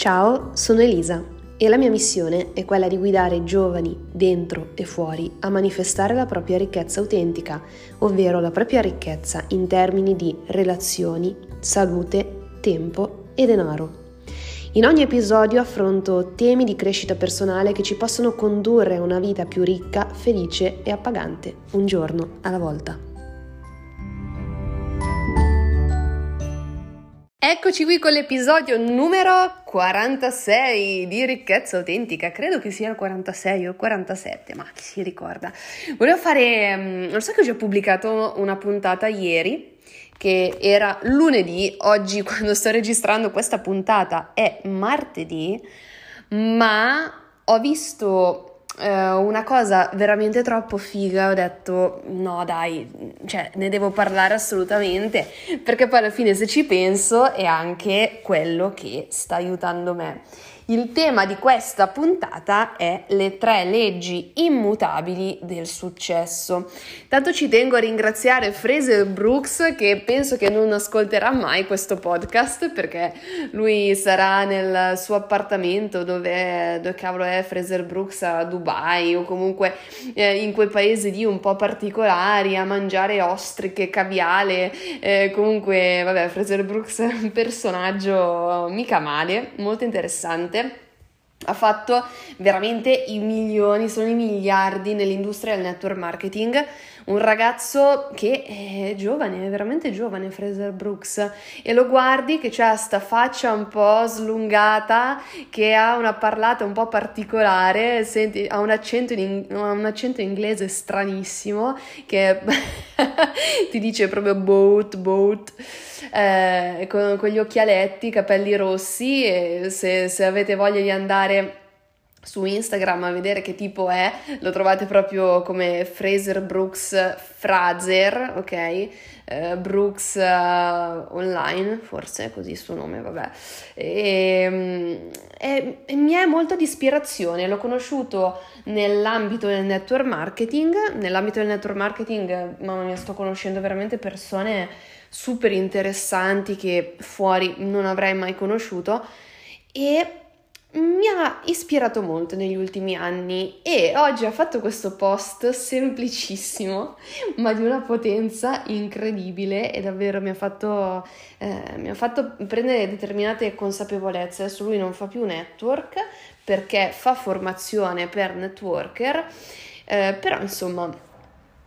Ciao, sono Elisa e la mia missione è quella di guidare giovani dentro e fuori a manifestare la propria ricchezza autentica, ovvero la propria ricchezza in termini di relazioni, salute, tempo e denaro. In ogni episodio affronto temi di crescita personale che ci possono condurre a una vita più ricca, felice e appagante, un giorno alla volta. Eccoci qui con l'episodio numero 46 di ricchezza autentica, credo che sia il 46 o il 47, ma chi si ricorda. Volevo fare, mm, non so che ho già pubblicato una puntata ieri, che era lunedì, oggi quando sto registrando questa puntata è martedì, ma ho visto eh, una cosa veramente troppo figa, ho detto no dai, cioè ne devo parlare assolutamente, perché poi alla fine se ci penso è anche quello che sta aiutando me. Il tema di questa puntata è le tre leggi immutabili del successo. Tanto ci tengo a ringraziare Fraser Brooks che penso che non ascolterà mai questo podcast perché lui sarà nel suo appartamento dove, dove cavolo è Fraser Brooks a Dubai o comunque eh, in quei paesi lì un po' particolari a mangiare ostriche, caviale, eh, comunque vabbè Fraser Brooks è un personaggio mica male, molto interessante ha fatto veramente i milioni, sono i miliardi nell'industria del network marketing. Un ragazzo che è giovane, è veramente giovane, Fraser Brooks, e lo guardi che ha sta faccia un po' slungata, che ha una parlata un po' particolare, senti, ha un accento, in, un accento inglese stranissimo, che ti dice proprio boat, boat eh, con, con, gli occhialetti, capelli rossi e se, se avete voglia di andare su Instagram a vedere che tipo è, lo trovate proprio come Fraser Brooks Fraser, ok? Eh, Brooks uh, Online, forse è così il suo nome, vabbè. E, e, e, mi è molto di ispirazione, l'ho conosciuto nell'ambito del network marketing, nell'ambito del network marketing, mamma mia, sto conoscendo veramente persone super interessanti che fuori non avrei mai conosciuto e mi ha ispirato molto negli ultimi anni e oggi ha fatto questo post semplicissimo ma di una potenza incredibile e davvero mi ha fatto, eh, mi ha fatto prendere determinate consapevolezze. Adesso lui non fa più network perché fa formazione per networker, eh, però insomma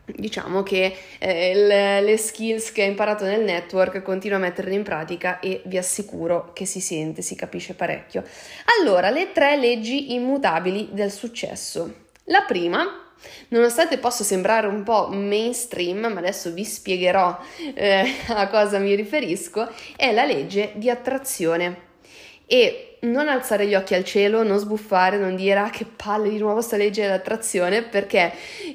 diciamo che eh, le, le, skills che ha imparato nel network continua a metterle in pratica e vi assicuro che si sente, si capisce parecchio. Allora, le tre leggi immutabili del successo. La prima Nonostante possa sembrare un po' mainstream, ma adesso vi spiegherò eh, a cosa mi riferisco, è la legge di attrazione. E non alzare gli occhi al cielo, non sbuffare, non dire ah che palle di nuovo sta legge dell'attrazione, perché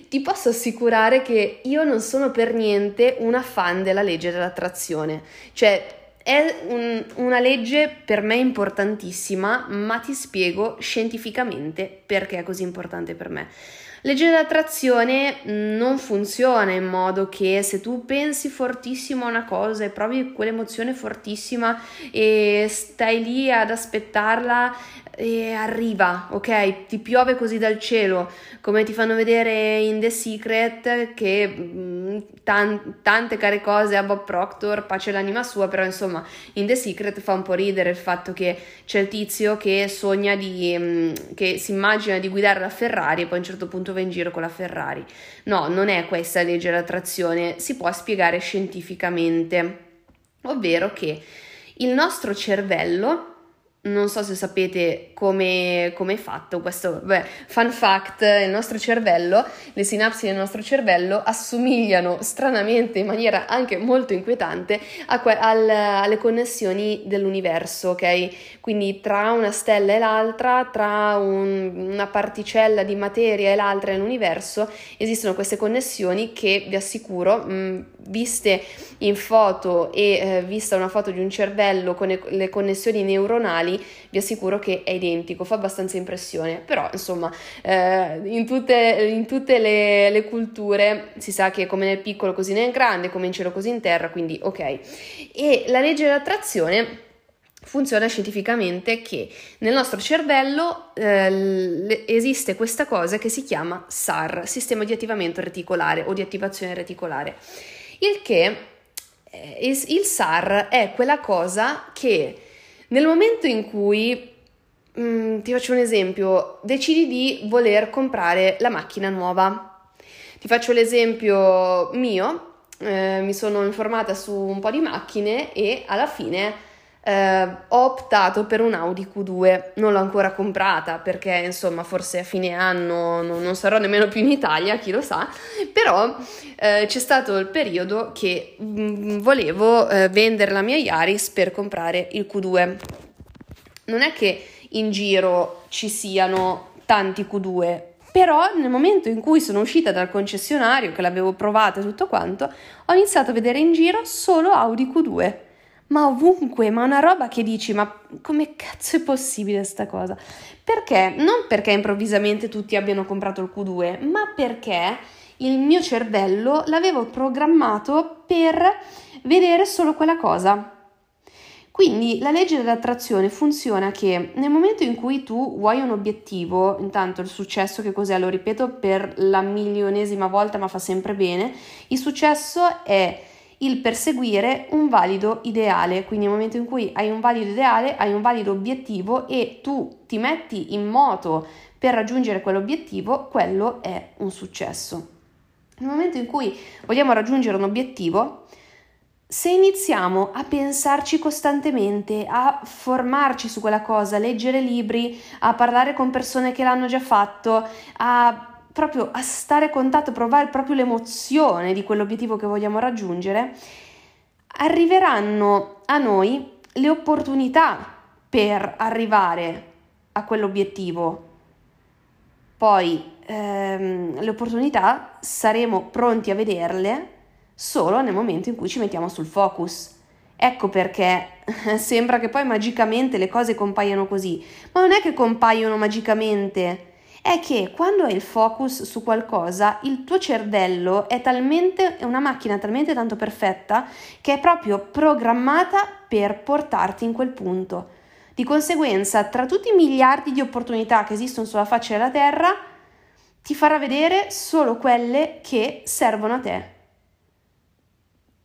ti posso assicurare che io non sono per niente una fan della legge dell'attrazione. Cioè, è un, una legge per me importantissima, ma ti spiego scientificamente perché è così importante per me. Legge dell'attrazione non funziona in modo che se tu pensi fortissimo a una cosa e provi quell'emozione fortissima e stai lì ad aspettarla e arriva, ok? Ti piove così dal cielo, come ti fanno vedere in The Secret che mh, tan- tante care cose a Bob Proctor, pace l'anima sua, però insomma in The Secret fa un po' ridere il fatto che c'è il tizio che sogna di mh, che si immagina di guidare la Ferrari e poi a un certo punto va in giro con la Ferrari. No, non è questa legge dell'attrazione, si può spiegare scientificamente, ovvero che il nostro cervello non so se sapete come, è fatto questo beh, fun fact, il nostro cervello, le sinapsi del nostro cervello assomigliano stranamente in maniera anche molto inquietante que- al, alle connessioni dell'universo, ok? Quindi tra una stella e l'altra, tra un, una particella di materia e l'altra nell'universo, esistono queste connessioni che vi assicuro, mh, viste in foto e eh, vista una foto di un cervello con le connessioni neuronali, vi assicuro che è identico, fa abbastanza impressione, però insomma eh, in tutte, in tutte le, le, culture si sa che come nel piccolo così nel grande, come in cielo così in terra, quindi ok. E la legge dell'attrazione funziona scientificamente che nel nostro cervello eh, esiste questa cosa che si chiama SAR, sistema di attivamento reticolare o di attivazione reticolare, il che eh, il SAR è quella cosa che nel momento in cui mh, mm, ti faccio un esempio, decidi di voler comprare la macchina nuova. Ti faccio l'esempio mio, eh, mi sono informata su un po' di macchine e alla fine eh, ho optato per un Audi Q2, non l'ho ancora comprata perché insomma forse a fine anno non, non sarò nemmeno più in Italia, chi lo sa, però eh, c'è stato il periodo che mh, mm, volevo eh, vendere la mia Yaris per comprare il Q2. Non è che in giro ci siano tanti Q2, però nel momento in cui sono uscita dal concessionario, che l'avevo provata e tutto quanto, ho iniziato a vedere in giro solo Audi Q2 ma ovunque, ma una roba che dici, ma come cazzo è possibile sta cosa? Perché? Non perché improvvisamente tutti abbiano comprato il Q2, ma perché il mio cervello l'avevo programmato per vedere solo quella cosa. Quindi la legge dell'attrazione funziona che nel momento in cui tu vuoi un obiettivo, intanto il successo che cos'è, lo ripeto per la milionesima volta ma fa sempre bene, il successo è il perseguire un valido ideale, quindi nel momento in cui hai un valido ideale, hai un valido obiettivo e tu ti metti in moto per raggiungere quell'obiettivo, quello è un successo. Nel momento in cui vogliamo raggiungere un obiettivo, se iniziamo a pensarci costantemente, a formarci su quella cosa, leggere libri, a parlare con persone che l'hanno già fatto, a proprio a stare a contatto, provare proprio l'emozione di quell'obiettivo che vogliamo raggiungere, arriveranno a noi le opportunità per arrivare a quell'obiettivo. Poi ehm, le opportunità saremo pronti a vederle solo nel momento in cui ci mettiamo sul focus. Ecco perché sembra che poi magicamente le cose compaiano così, ma non è che compaiono magicamente è che quando hai il focus su qualcosa, il tuo cervello è talmente, è una macchina talmente tanto perfetta che è proprio programmata per portarti in quel punto. Di conseguenza, tra tutti i miliardi di opportunità che esistono sulla faccia della Terra, ti farà vedere solo quelle che servono a te.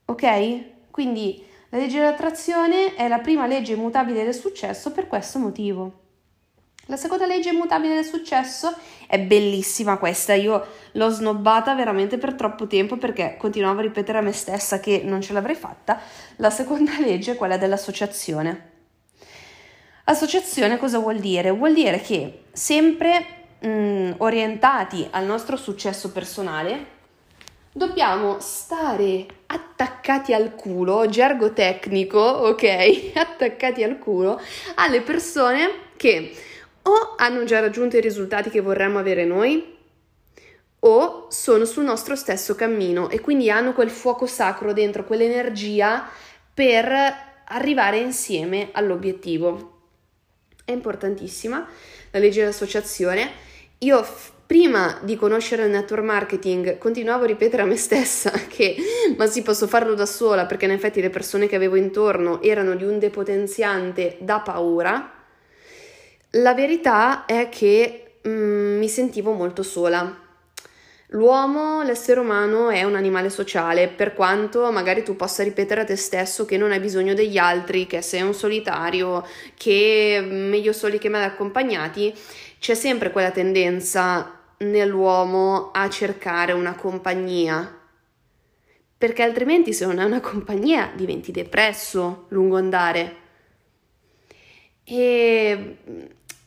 Ok? Quindi la legge dell'attrazione è la prima legge immutabile del successo per questo motivo. La seconda legge immutabile del successo è bellissima questa, io l'ho snobbata veramente per troppo tempo perché continuavo a ripetere a me stessa che non ce l'avrei fatta. La seconda legge è quella dell'associazione. Associazione cosa vuol dire? Vuol dire che sempre mh, mm, orientati al nostro successo personale, dobbiamo stare attaccati al culo, gergo tecnico, ok? attaccati al culo alle persone che o hanno già raggiunto i risultati che vorremmo avere noi o sono sul nostro stesso cammino e quindi hanno quel fuoco sacro dentro, quell'energia per arrivare insieme all'obiettivo. È importantissima la legge dell'associazione. Io prima di conoscere il network marketing continuavo a ripetere a me stessa che ma sì posso farlo da sola perché in effetti le persone che avevo intorno erano di un depotenziante da paura la verità è che mm, mi sentivo molto sola. L'uomo, l'essere umano, è un animale sociale, per quanto magari tu possa ripetere a te stesso che non hai bisogno degli altri, che sei un solitario, che meglio soli che male accompagnati, c'è sempre quella tendenza nell'uomo a cercare una compagnia. Perché altrimenti se non hai una compagnia diventi depresso lungo andare. E Mm,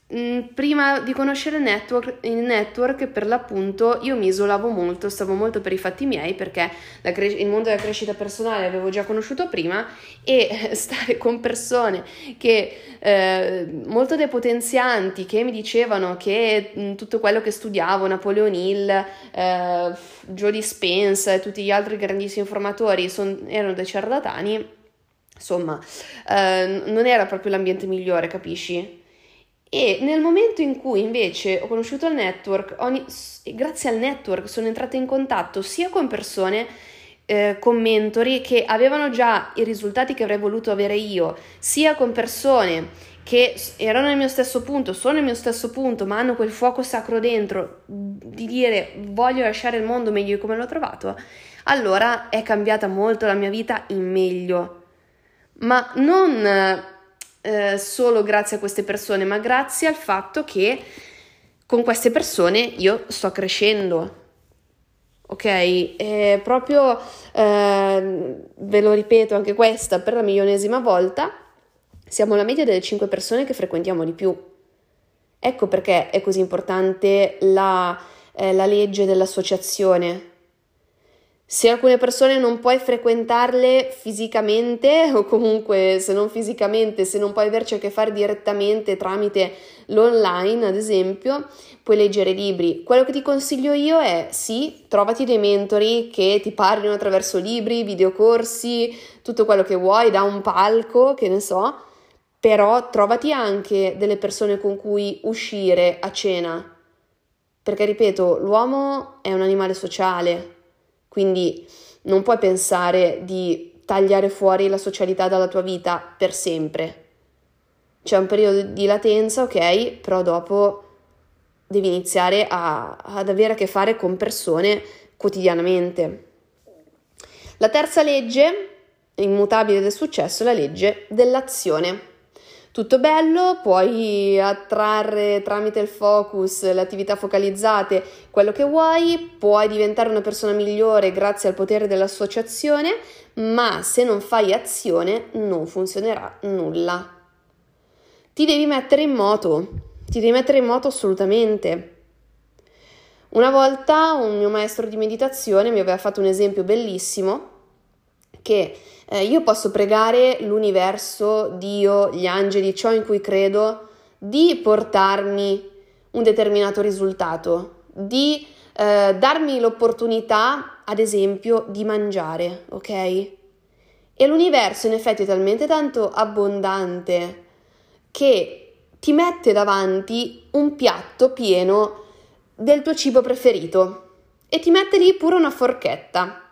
prima di conoscere il network, il network, per l'appunto, io mi isolavo molto, stavo molto per i fatti miei perché cre- il mondo della crescita personale l'avevo già conosciuto prima e stare con persone che eh, molto depotenzianti che mi dicevano che mh, mm, tutto quello che studiavo, Napoleon Hill, eh, Joe Dispenza e tutti gli altri grandissimi formatori son, erano dei ciarlatani, insomma, eh, non era proprio l'ambiente migliore, capisci? E nel momento in cui invece ho conosciuto il network, ho, grazie al network sono entrata in contatto sia con persone eh, commentori che avevano già i risultati che avrei voluto avere io, sia con persone che erano nel mio stesso punto, sono nel mio stesso punto, ma hanno quel fuoco sacro dentro di dire voglio lasciare il mondo meglio di come l'ho trovato, allora è cambiata molto la mia vita in meglio. Ma non eh, solo grazie a queste persone, ma grazie al fatto che con queste persone io sto crescendo. Ok, è proprio eh, ve lo ripeto anche questa per la milionesima volta, siamo la media delle 5 persone che frequentiamo di più. Ecco perché è così importante la, eh, la legge dell'associazione, se alcune persone non puoi frequentarle fisicamente o comunque se non fisicamente, se non puoi averci a che fare direttamente tramite l'online, ad esempio, puoi leggere libri. Quello che ti consiglio io è sì, trovati dei mentori che ti parlino attraverso libri, videocorsi, tutto quello che vuoi, da un palco, che ne so, però trovati anche delle persone con cui uscire a cena. Perché ripeto, l'uomo è un animale sociale, quindi non puoi pensare di tagliare fuori la socialità dalla tua vita per sempre. C'è un periodo di latenza, ok, però dopo devi iniziare a, ad avere a che fare con persone quotidianamente. La terza legge immutabile del successo è la legge dell'azione. Tutto bello, puoi attrarre tramite il focus, le attività focalizzate, quello che vuoi, puoi diventare una persona migliore grazie al potere dell'associazione, ma se non fai azione non funzionerà nulla. Ti devi mettere in moto, ti devi mettere in moto assolutamente. Una volta un mio maestro di meditazione mi aveva fatto un esempio bellissimo che eh, io posso pregare l'universo, Dio, gli angeli, ciò in cui credo, di portarmi un determinato risultato, di eh, darmi l'opportunità, ad esempio, di mangiare, ok? E l'universo in effetti è talmente tanto abbondante che ti mette davanti un piatto pieno del tuo cibo preferito e ti mette lì pure una forchetta.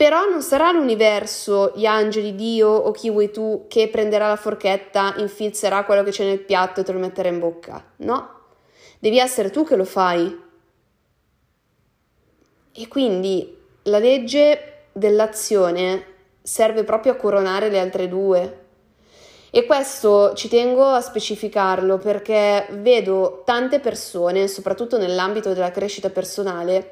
Però non sarà l'universo, gli angeli, Dio o chi vuoi tu che prenderà la forchetta, infilzerà quello che c'è nel piatto e te lo metterà in bocca. No, devi essere tu che lo fai. E quindi la legge dell'azione serve proprio a coronare le altre due. E questo ci tengo a specificarlo perché vedo tante persone, soprattutto nell'ambito della crescita personale,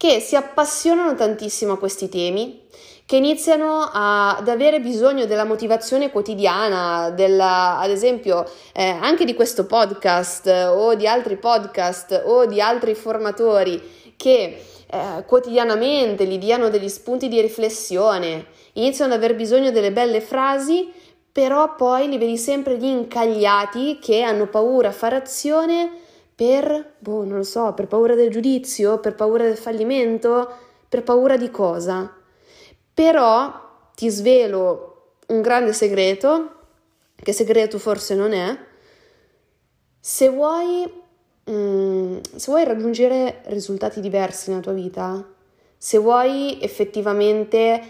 che si appassionano tantissimo a questi temi, che iniziano a, ad avere bisogno della motivazione quotidiana, della, ad esempio eh, anche di questo podcast o di altri podcast o di altri formatori che eh, quotidianamente gli diano degli spunti di riflessione, iniziano ad aver bisogno delle belle frasi, però poi li vedi sempre lì incagliati che hanno paura a fare azione per, boh, non lo so, per paura del giudizio, per paura del fallimento, per paura di cosa. Però ti svelo un grande segreto, che segreto forse non è, se vuoi, mm, se vuoi raggiungere risultati diversi nella tua vita, se vuoi effettivamente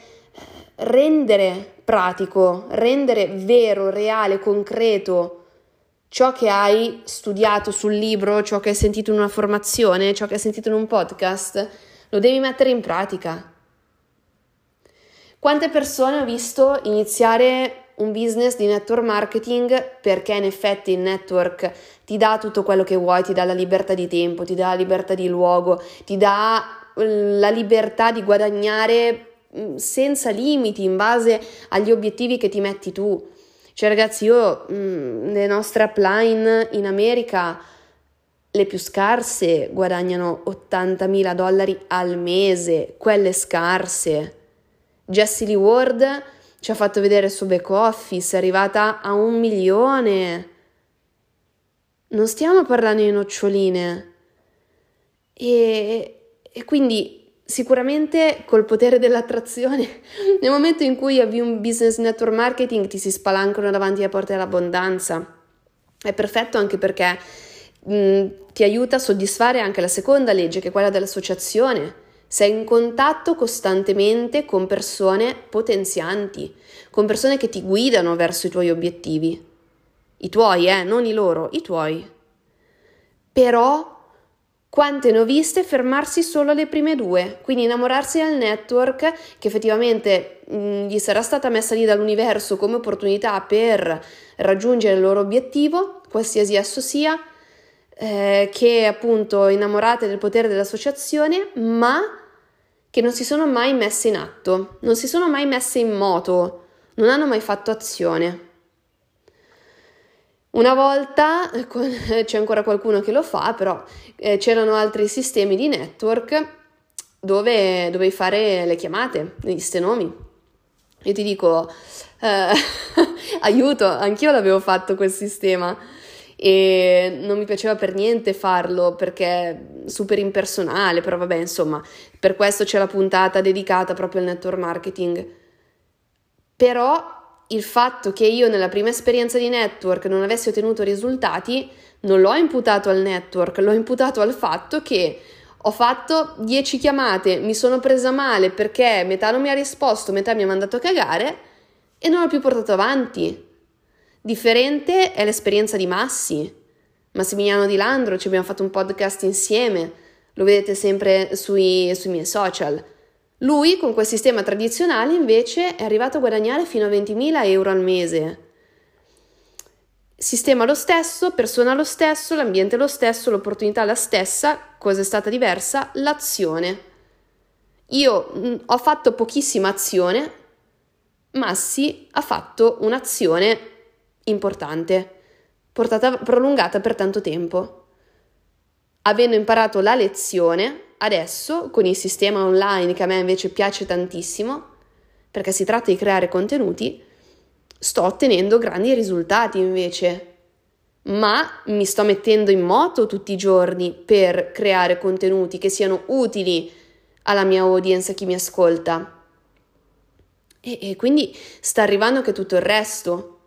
rendere pratico, rendere vero, reale, concreto ciò che hai studiato sul libro, ciò che hai sentito in una formazione, ciò che hai sentito in un podcast, lo devi mettere in pratica. Quante persone ho visto iniziare un business di network marketing perché in effetti il network ti dà tutto quello che vuoi, ti dà la libertà di tempo, ti dà la libertà di luogo, ti dà la libertà di guadagnare mm, senza limiti in base agli obiettivi che ti metti tu. Cioè ragazzi, io mh, mm, le nostre upline in America, le più scarse, guadagnano 80.000 dollari al mese, quelle scarse. Jessie Lee Ward ci ha fatto vedere il suo back office, è arrivata a un milione. Non stiamo parlando di noccioline. E, e quindi Sicuramente col potere dell'attrazione, nel momento in cui avvii un business network marketing ti si spalancano davanti alle porte dell'abbondanza. È perfetto anche perché mh, ti aiuta a soddisfare anche la seconda legge, che è quella dell'associazione. sei in contatto costantemente con persone potenzianti, con persone che ti guidano verso i tuoi obiettivi. I tuoi, eh, non i loro, i tuoi. Però quante ne ho viste fermarsi solo alle prime due, quindi innamorarsi del network che effettivamente mh, gli sarà stata messa lì dall'universo come opportunità per raggiungere il loro obiettivo, qualsiasi esso sia, eh, che appunto innamorate del potere dell'associazione, ma che non si sono mai messe in atto, non si sono mai messe in moto, non hanno mai fatto azione. Una volta, c'è ancora qualcuno che lo fa, però eh, c'erano altri sistemi di network dove dovevi fare le chiamate, gli stenomi. Io ti dico, eh, aiuto, anch'io l'avevo fatto quel sistema e non mi piaceva per niente farlo perché è super impersonale, però vabbè, insomma, per questo c'è la puntata dedicata proprio al network marketing. Però il fatto che io nella prima esperienza di network non avessi ottenuto risultati non l'ho imputato al network, l'ho imputato al fatto che ho fatto 10 chiamate, mi sono presa male perché metà non mi ha risposto, metà mi ha mandato a cagare e non l'ho più portato avanti. Differente è l'esperienza di Massi. Massimiliano Di Landro, ci abbiamo fatto un podcast insieme, lo vedete sempre sui, sui miei social. Lui con quel sistema tradizionale invece è arrivato a guadagnare fino a 20.000 euro al mese. Sistema lo stesso, persona lo stesso, l'ambiente lo stesso, l'opportunità la stessa, cosa è stata diversa? L'azione. Io mh, mm, ho fatto pochissima azione, Massi ha fatto un'azione importante, portata, prolungata per tanto tempo. Avendo imparato la lezione, adesso con il sistema online che a me invece piace tantissimo, perché si tratta di creare contenuti, sto ottenendo grandi risultati invece. Ma mi sto mettendo in moto tutti i giorni per creare contenuti che siano utili alla mia audience, a chi mi ascolta. E, e quindi sta arrivando anche tutto il resto.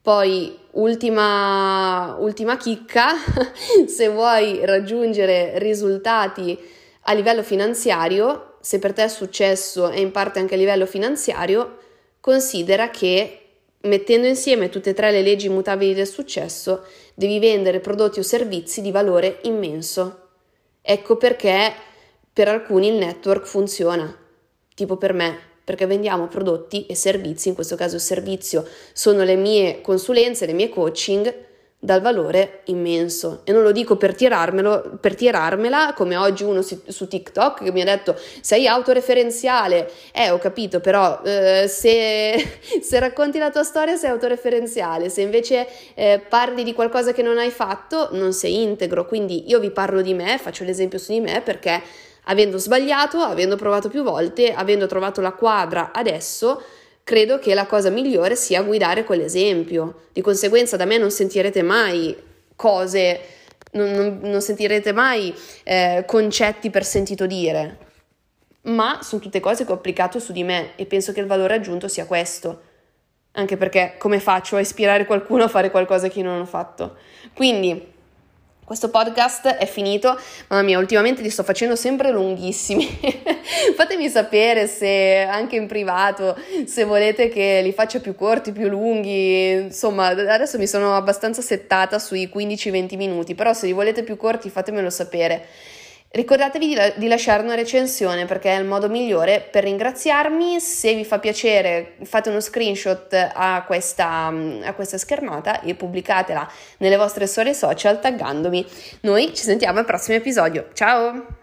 Poi, ultima, ultima chicca, se vuoi raggiungere risultati a livello finanziario, se per te è successo e in parte anche a livello finanziario, considera che mettendo insieme tutte e tre le leggi immutabili del successo, devi vendere prodotti o servizi di valore immenso. Ecco perché per alcuni il network funziona, tipo per me, perché vendiamo prodotti e servizi, in questo caso il servizio sono le mie consulenze, le mie coaching dal valore immenso. E non lo dico per tirarmelo per tirarmela come oggi uno si, su TikTok che mi ha detto sei autoreferenziale eh ho capito però eh, se, se, racconti la tua storia sei autoreferenziale. Se invece eh, parli di qualcosa che non hai fatto non sei integro. Quindi io vi parlo di me faccio l'esempio su di me perché avendo sbagliato avendo provato più volte avendo trovato la quadra adesso credo che la cosa migliore sia guidare quell'esempio. Di conseguenza da me non sentirete mai cose, non, non, non sentirete mai eh, concetti per sentito dire, ma sono tutte cose che ho applicato su di me e penso che il valore aggiunto sia questo. Anche perché come faccio a ispirare qualcuno a fare qualcosa che non ho fatto? Quindi questo podcast è finito, mamma mia, ultimamente li sto facendo sempre lunghissimi. Fatemi sapere se anche in privato, se volete che li faccia più corti, più lunghi. Insomma, adesso mi sono abbastanza settata sui 15-20 minuti, però se li volete più corti fatemelo sapere. Ricordatevi di, la- di, lasciare una recensione perché è il modo migliore per ringraziarmi. Se vi fa piacere, fate uno screenshot a questa, a questa schermata e pubblicatela nelle vostre storie social taggandomi. Noi ci sentiamo al prossimo episodio. Ciao!